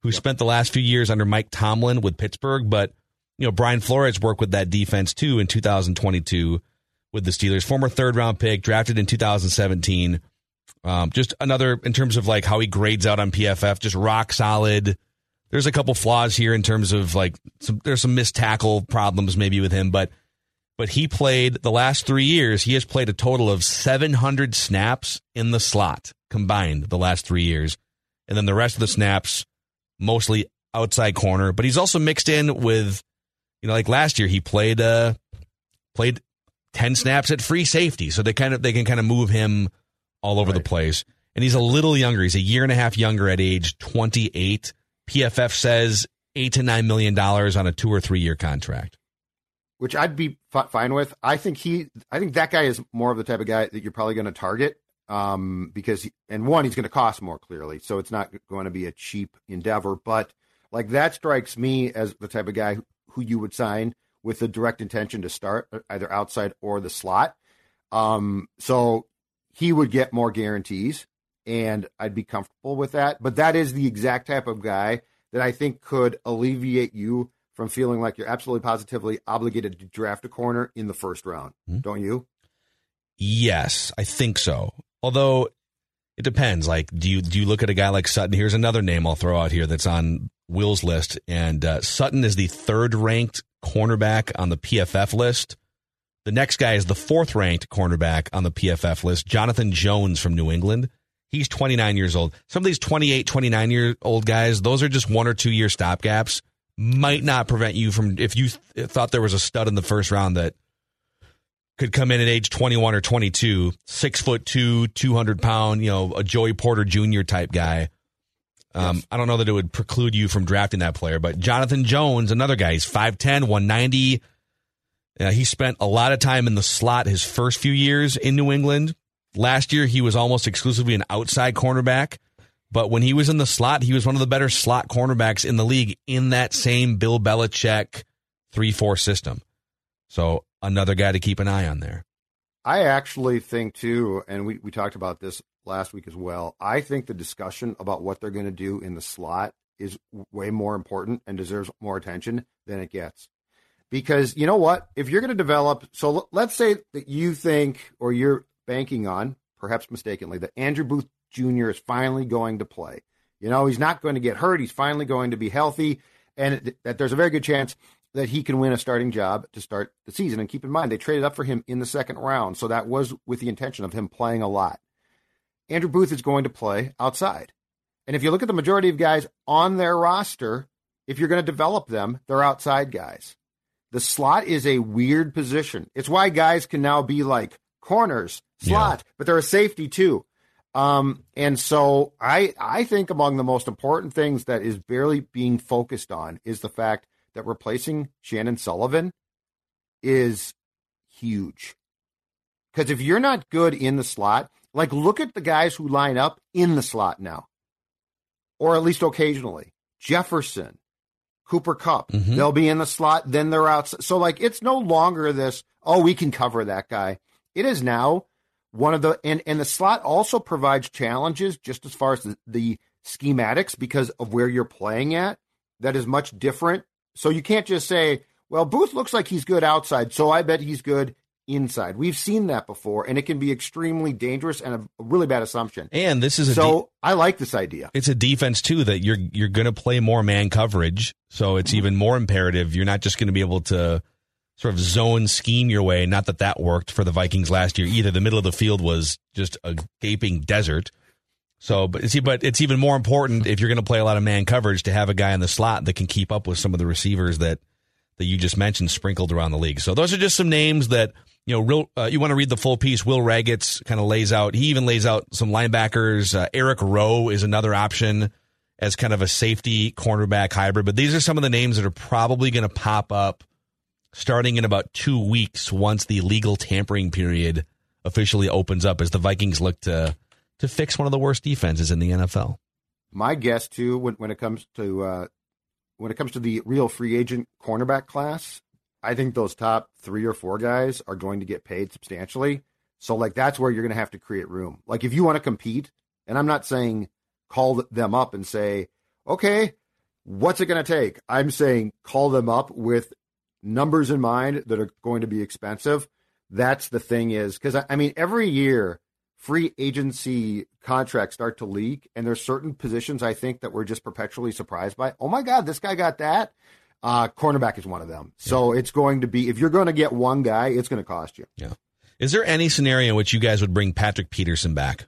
who spent the last few years under Mike Tomlin with Pittsburgh, but you know Brian Flores worked with that defense too in 2022 with the Steelers. Former third round pick, drafted in 2017. Um, just another in terms of like how he grades out on PFF, just rock solid. There's a couple flaws here in terms of like some, there's some missed tackle problems maybe with him, but but he played the last three years. He has played a total of 700 snaps in the slot combined the last three years, and then the rest of the snaps mostly outside corner. But he's also mixed in with, you know, like last year he played uh played 10 snaps at free safety, so they kind of they can kind of move him all over the place. And he's a little younger. He's a year and a half younger at age 28. PFF says eight to nine million dollars on a two or three year contract. which I'd be f- fine with. I think he, I think that guy is more of the type of guy that you're probably going to target um, because and one he's going to cost more clearly, so it's not going to be a cheap endeavor. But like that strikes me as the type of guy who you would sign with the direct intention to start uh, either outside or the slot. Um, so he would get more guarantees, and I'd be comfortable with that. But that is the exact type of guy that I think could alleviate you from feeling like you're absolutely positively obligated to draft a corner in the first round. Mm-hmm. Don't you? Yes, I think so. Although it depends. Like, do you do you look at a guy like Sutton? Here's another name I'll throw out here that's on Will's list, and uh, Sutton is the third ranked cornerback on the PFF list. The next guy is the fourth ranked cornerback on the PFF list, Jonathan Jones from New England. He's 29 years old. Some of these 28, 29 year old guys, those are just one or two year stopgaps. Might not prevent you from, if you th- thought there was a stud in the first round that could come in at age 21 or 22, six foot two, 200 pound, you know, a Joey Porter Jr. type guy. Um, yes. I don't know that it would preclude you from drafting that player, but Jonathan Jones, another guy, he's 5'10, 190. Uh, he spent a lot of time in the slot his first few years in New England. Last year, he was almost exclusively an outside cornerback. But when he was in the slot, he was one of the better slot cornerbacks in the league in that same Bill Belichick 3 4 system. So another guy to keep an eye on there. I actually think, too, and we, we talked about this last week as well. I think the discussion about what they're going to do in the slot is way more important and deserves more attention than it gets. Because you know what? If you're going to develop, so let's say that you think or you're banking on, perhaps mistakenly, that Andrew Booth Jr. is finally going to play. You know, he's not going to get hurt. He's finally going to be healthy, and that there's a very good chance that he can win a starting job to start the season. And keep in mind, they traded up for him in the second round, so that was with the intention of him playing a lot. Andrew Booth is going to play outside. And if you look at the majority of guys on their roster, if you're going to develop them, they're outside guys. The slot is a weird position. It's why guys can now be like corners, slot, yeah. but they're a safety too. Um, and so I I think among the most important things that is barely being focused on is the fact that replacing Chandon Sullivan is huge. Because if you're not good in the slot, like look at the guys who line up in the slot now, or at least occasionally. Jefferson, Cooper Kupp, mm-hmm. they'll be in the slot, then they're out. So like it's no longer this, oh, we can cover that guy. It is now one of the and, and the slot also provides challenges just as far as the, the schematics because of where you're playing at that is much different. So you can't just say, well, Booth looks like he's good outside, so I bet he's good inside. We've seen that before, and it can be extremely dangerous and a really bad assumption. And this is a so de- I like this idea. It's a defense too that you're you're going to play more man coverage, so it's mm-hmm. even more imperative. You're not just going to be able to sort of zone scheme your way. Not that that worked for the Vikings last year either. The middle of the field was just a gaping desert. So, but see, but it's even more important if you're going to play a lot of man coverage to have a guy in the slot that can keep up with some of the receivers that that you just mentioned sprinkled around the league. So those are just some names that you know. Real, uh, you want to read the full piece. Will Ragatz kind of lays out. He even lays out some linebackers. Uh, Eric Rowe is another option as kind of a safety cornerback hybrid. But these are some of the names that are probably going to pop up starting in about two weeks once the legal tampering period officially opens up as the Vikings look to to fix one of the worst defenses in the NFL. My guess too, when, when it comes to uh, when it comes to the real free agent cornerback class, I think those top three or four guys are going to get paid substantially. So like that's where you're going to have to create room. Like if you want to compete, and I'm not saying call them up and say, okay, what's it going to take? I'm saying call them up with numbers in mind that are going to be expensive. That's the thing is because I, I mean every year free agency contracts start to leak, and there's certain positions I think that we're just perpetually surprised by. Oh my God, this guy got that. Uh, cornerback is one of them. So yeah. it's going to be if you're going to get one guy, it's going to cost you. Yeah. Is there any scenario in which you guys would bring Patrick Peterson back?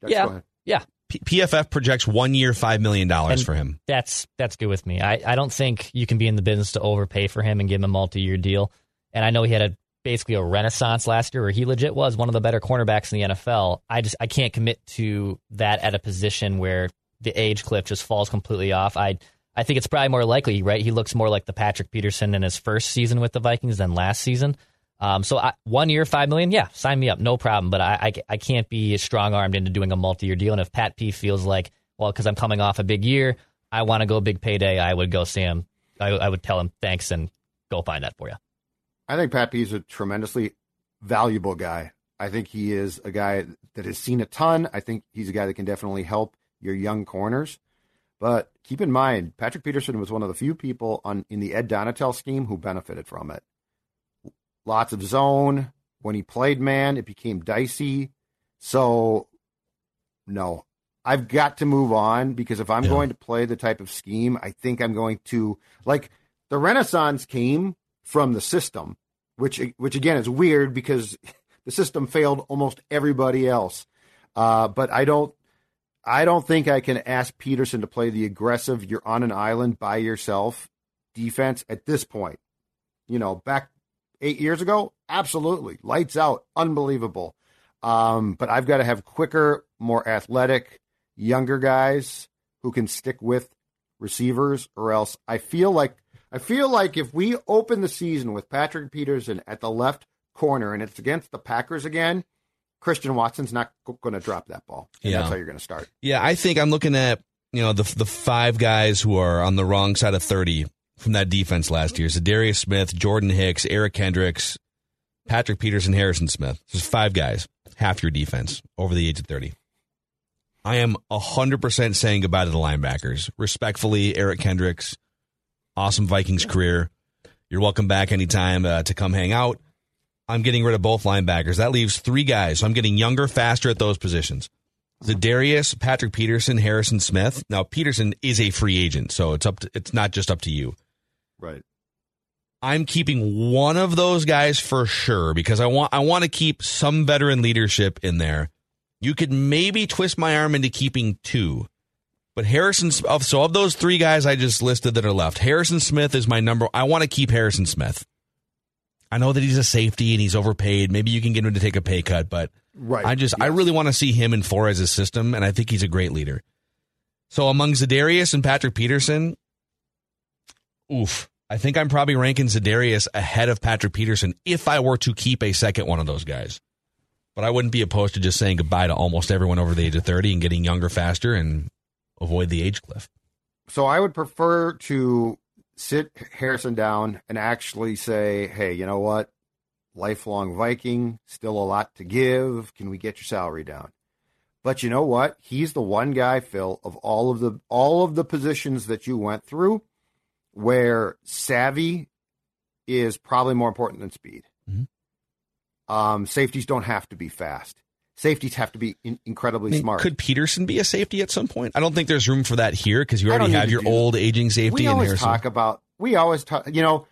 Dex, yeah. Yeah. P- PFF projects one year, five million dollars for him. That's that's good with me. I, I don't think you can be in the business to overpay for him and give him a multi year deal. And I know he had a basically a renaissance last year where he legit was one of the better cornerbacks in the NFL. I just I can't commit to that at a position where the age cliff just falls completely off. I I think it's probably more likely, right? He looks more like the Patrick Peterson in his first season with the Vikings than last season. Um, so I, one year, five million, yeah, sign me up, no problem. But I, I, I can't be strong armed into doing a multi year deal. And if Pat P feels like, well, because I'm coming off a big year, I want to go big payday, I would go see him. I, I would tell him thanks and go find that for you. I think Pat P is a tremendously valuable guy. I think he is a guy that has seen a ton. I think he's a guy that can definitely help your young corners. But keep in mind, Patrick Peterson was one of the few people on in the Ed Donatell scheme who benefited from it. Lots of zone. When he played man, it became dicey. So, no, I've got to move on because if I'm Yeah. going to play the type of scheme, I think I'm going to like the Renaissance came from the system, which which again is weird because the system failed almost everybody else. Uh, but I don't I don't think I can ask Peterson to play the aggressive, you're on an island by yourself defense at this point. You know, back eight years ago, absolutely. Lights out, unbelievable. Um, but I've got to have quicker, more athletic, younger guys who can stick with receivers, or else I feel like I feel like if we open the season with Patrick Peterson at the left corner and it's against the Packers again, Christian Watson's not going to drop that ball. And Yeah. that's how you're going to start. Yeah, I think I'm looking at you know the the five guys who are on the wrong side of thirty from that defense last year: So Darius Smith, Jordan Hicks, Eric Kendricks, Patrick Peterson, Harrison Smith. There's five guys, half your defense over the age of thirty. I am hundred percent saying goodbye to the linebackers. Respectfully, Eric Kendricks, awesome Vikings career. You're welcome back anytime uh, to come hang out. I'm getting rid of both linebackers. That leaves three guys. So I'm getting younger, faster at those positions. Zadarius, Patrick Peterson, Harrison Smith. Now Peterson is a free agent, so it's up to, it's not just up to you. Right. I'm keeping one of those guys for sure because I want I want to keep some veteran leadership in there. You could maybe twist my arm into keeping two. But Harrison so of those three guys I just listed that are left, Harrison Smith is my number. I want to keep Harrison Smith. I know that he's a safety and he's overpaid. Maybe you can get him to take a pay cut, but Right. I just I really want to see him in Flores' system, and I think he's a great leader. So among Zadarius and Patrick Peterson, oof. I think I'm probably ranking Zadarius ahead of Patrick Peterson if I were to keep a second one of those guys. But I wouldn't be opposed to just saying goodbye to almost everyone over the age of 30 and getting younger faster and avoid the age cliff. So I would prefer to sit Harrison down and actually say, hey, you know what? Lifelong Viking, still a lot to give. Can we get your salary down? But you know what? He's the one guy, Phil, of all of the all of the positions that you went through where savvy is probably more important than speed. Mhm. Um, safeties don't have to be fast. Safeties have to be in- incredibly I mean, smart. Could Peterson be a safety at some point? I don't think there's room for that here because you already have your do- old aging safety we in always talk about we always talk you know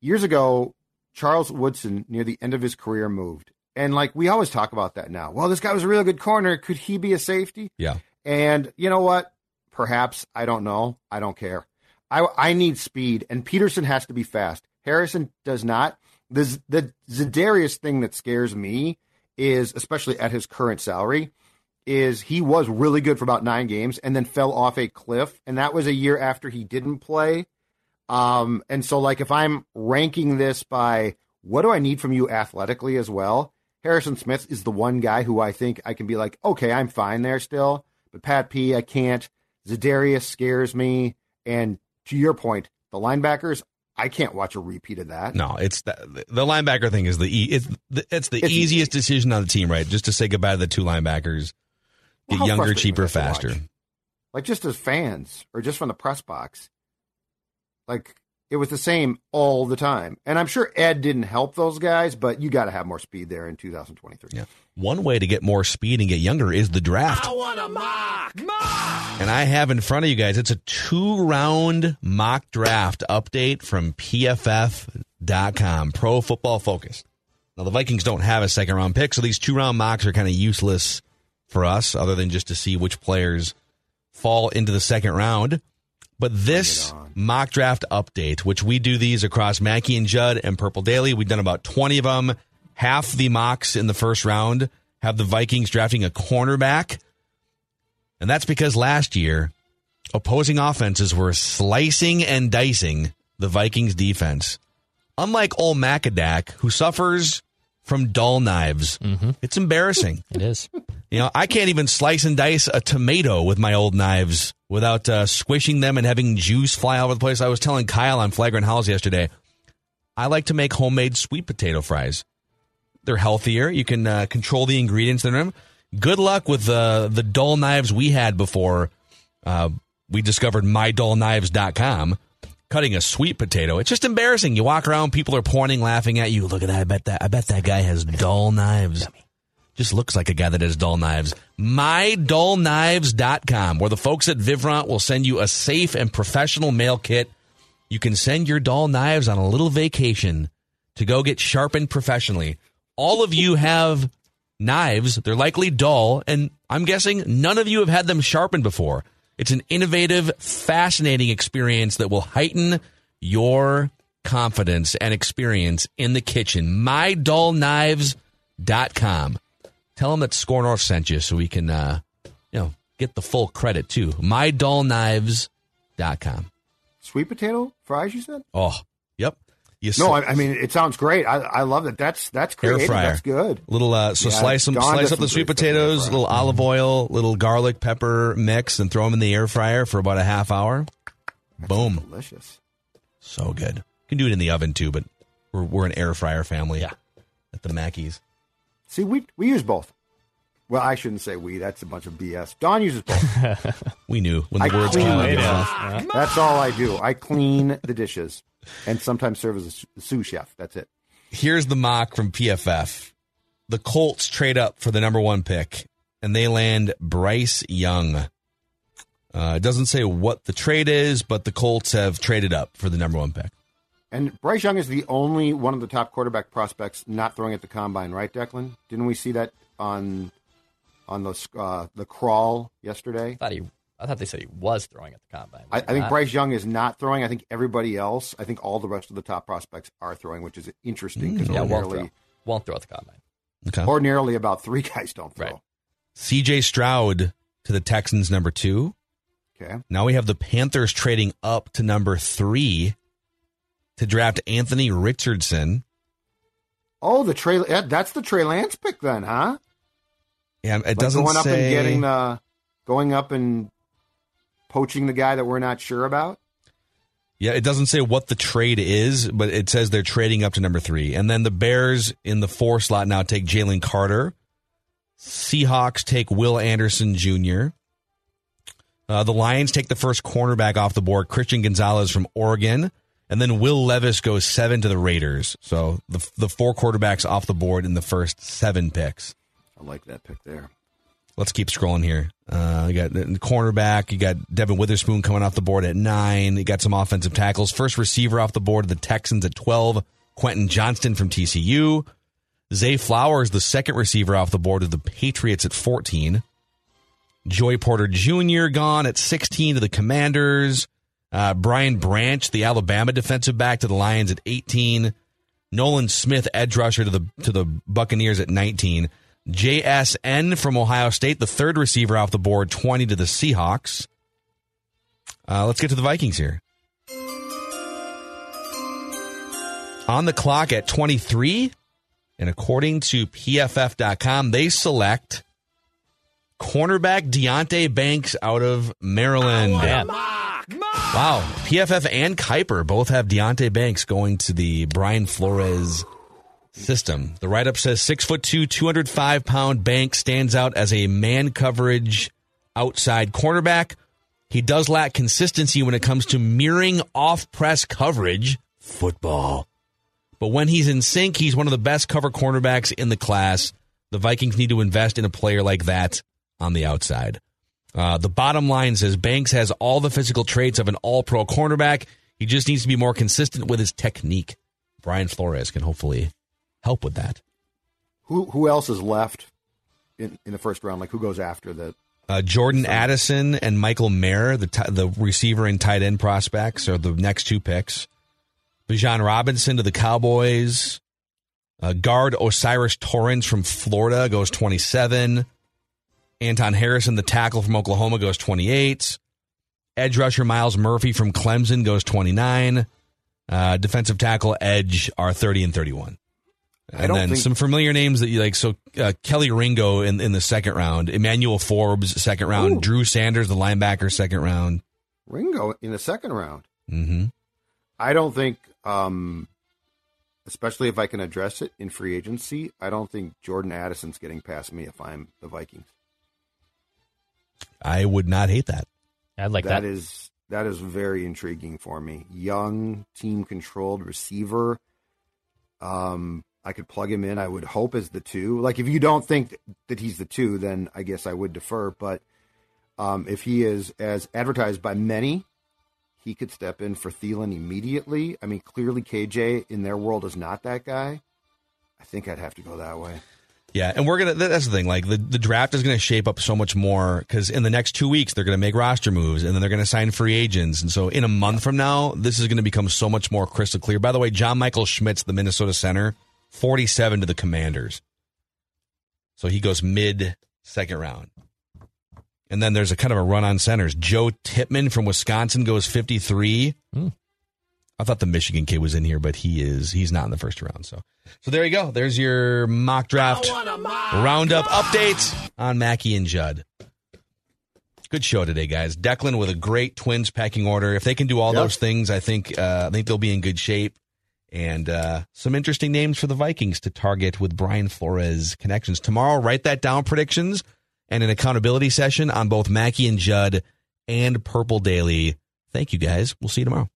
years ago charles woodson near the end of his career moved. And like we always talk about that now. Well this guy was a really good corner. Could he be a safety? Yeah. and you know what? Perhaps. I don't know. I don't care. I i need speed and peterson has to be fast. Harrison does not. The the zadarius thing that scares me is especially at his current salary is he was really good for about nine games and then fell off a cliff. And that was a year after he didn't play. Um, and so, like, if I'm ranking this by what do I need from you athletically as well, Harrison Smith is the one guy who I think I can be like, okay, I'm fine there still. But Pat P, I can't. Zadarius scares me. And to your point, the linebackers, I can't watch a repeat of that. No, it's the, the linebacker thing is the e- it's the, it's the It's easiest decision on the team, right? Just to say goodbye to the two linebackers, Well, get younger, cheaper, was that to faster. like just as fans or just from the press box. Like it was the same all the time. And I'm sure Ed didn't help those guys, but you got to have more speed there in 2023. Yeah. One way to get more speed and get younger is the draft. I want a mock. Mock. And I have in front of you guys, it's a two round mock draft update from PFF.com, Pro Football Focus. Now, the Vikings don't have a second round pick, so these two round mocks are kind of useless for us, other than just to see which players fall into the second round. But this mock draft update, which we do these across Mackey and Judd and Purple Daily, we've done about 20 of them. Half the mocks in the first round have the Vikings drafting a cornerback. And that's because last year, opposing offenses were slicing and dicing the Vikings defense. unlike old Macadac, who suffers from dull knives, it's embarrassing. It is. You know, I can't even slice and dice a tomato with my old knives without uh, squishing them and having juice fly all over the place. I was telling Kyle on Flagrant Howls yesterday, I like to make homemade sweet potato fries. They're healthier. You can uh, control the ingredients in them. Good luck with uh, the dull knives we had before uh, we discovered mydullknives.com. Cutting a sweet potato, it's just embarrassing. You walk around, people are pointing, laughing at you. Look at that! I bet that I bet that guy has dull knives. Just looks like a guy that has dull knives. MyDullKnives.com, where the folks at Vivrant will send you a safe and professional mail kit. You can send your dull knives on a little vacation to go get sharpened professionally. All of you have knives. They're likely dull, and I'm guessing none of you have had them sharpened before. It's an innovative, fascinating experience that will heighten your confidence and experience in the kitchen. MyDullKnives.com. Tell them that SKOR North sent you so we can, uh, you know, get the full credit too. MyDullKnives.com. Sweet potato fries, you said? Oh, yep. You No, I mean it sounds great. I, I love it. That's that's air fryer. That's good. Little uh, so Yeah, slice them, slice up the sweet great stuff in the air potatoes, little olive oil, little garlic pepper mix, and throw them in the air fryer for about a half hour. Boom, Delicious. so good. You can do it in the oven too, but we're we're an air fryer family. Yeah. at the Mackeys. See, we we use both. Well, I shouldn't say we. That's a bunch of BS. Don uses both. We knew when the I words came out. That's all I do. I clean the dishes and sometimes serve as a s- sous chef. That's it. Here's the mock from PFF. The Colts trade up for the number one pick, and they land Bryce Young. Uh, it doesn't say what the trade is, but the Colts have traded up for the number one pick. And Bryce Young is the only one of the top quarterback prospects not throwing at the combine, right, Declan? Didn't we see that on on the uh, the crawl yesterday? I thought he. I thought they said he was throwing at the combine. I, I think Not- Bryce Young is not throwing. I think everybody else. I think all the rest of the top prospects are throwing, which is interesting mm, because Yeah, won't ordinarily, throw. Won't throw at the combine. Okay. ordinarily about three guys don't throw. Right. CJ Stroud to the Texans, number two. Okay. Now we have the Panthers trading up to number three to draft Anthony Richardson. Oh, the Trey. That's the Trey Lance pick then, huh? Yeah, it Like doesn't going up and getting the going up and poaching the guy that we're not sure about. Yeah, it doesn't say what the trade is, but it says they're trading up to number three. And then the Bears in the four slot now take Jalen Carter. Seahawks take Will Anderson Jr. Uh, the Lions take the first cornerback off the board, Christian Gonzalez from Oregon. And then Will Levis goes seven to the Raiders. So the, the four quarterbacks off the board in the first seven picks. I like that pick there. Let's keep scrolling here. Uh, you got the cornerback. You got Devon Witherspoon coming off the board at nine. You got some offensive tackles. First receiver off the board, the Texans at 12. Quentin Johnston from TCU. Zay Flowers, the second receiver off the board of the Patriots at 14. Joey Porter Jr. gone at 16 to the Commanders. Uh, Brian Branch, the Alabama defensive back to the Lions at 18. Nolan Smith, edge rusher to the to the Buccaneers at 19. JSN from Ohio State, the third receiver off the board, 20 to the Seahawks. Uh, let's get to the Vikings here. On the clock at 23, and according to PFF.com, they select cornerback Deonte Banks out of Maryland. Damn. Wow. PFF and Kiper both have Deonte Banks going to the Brian Flores system. The write up says six foot two, 205 pound Banks stands out as a man coverage outside cornerback. He does lack consistency when it comes to mirroring off press coverage. Football. But when he's in sync, he's one of the best cover cornerbacks in the class. The Vikings need to invest in a player like that on the outside. Uh, the bottom line says Banks has all the physical traits of an all pro cornerback. He just needs to be more consistent with his technique. Brian Flores can hopefully help with that. Who who else is left in, in the first round? Like who goes after the? Uh, Jordan Addison and Michael Mayer, the t- the receiver and tight end prospects, are the next two picks. Bijan Robinson to the Cowboys. Uh, guard O'Cyrus Torrence from Florida goes 27. Anton Harrison, the tackle from Oklahoma, goes 28. Edge rusher Myles Murphy from Clemson goes 29. Uh, defensive tackle, edge are 30 and 31. And then think- some familiar names that you like. So uh, Kelee Ringo in, in the second round, Emmanuel Forbes second round, Ooh. Drew Sanders the linebacker second round. Ringo in the second round. hmm I don't think, um, especially if I can address it in free agency, I don't think Jordan Addison's getting past me if I'm the Vikings. I would not hate that. I'd like that. that is that is very intriguing for me. Young, team controlled receiver. Um, I could plug him in. I would hope as the two. Like if you don't think that he's the two, then I guess I would defer. But um, if he is as advertised by many, he could step in for Thielen immediately. I mean, clearly KJ in their world is not that guy. I think I'd have to go that way. Yeah, and we're gonna. That's the thing. Like the, the draft is gonna shape up so much more because in the next two weeks they're gonna make roster moves and then they're gonna sign free agents. And so in a month from now, this is gonna become so much more crystal clear. By the way, John Michael Schmitz, the Minnesota center, forty-seven to the Commanders. So he goes mid second round. And then there's a kind of a run on centers. Joe Tippmann from Wisconsin goes fifty-three. I thought the Michigan kid was in here, but he is he's not in the first round. So so there you go. There's your mock draft roundup update on Mackey and Judd. Good show today, guys. Declan with a great Twins packing order. If they can do all Yep. those things, I think uh, I think they'll be in good shape. And uh, some interesting names for the Vikings to target with Brian Flores connections tomorrow. Write that down. Predictions and an accountability session on both Mackey and Judd and Purple Daily. Thank you, guys. We'll see you tomorrow.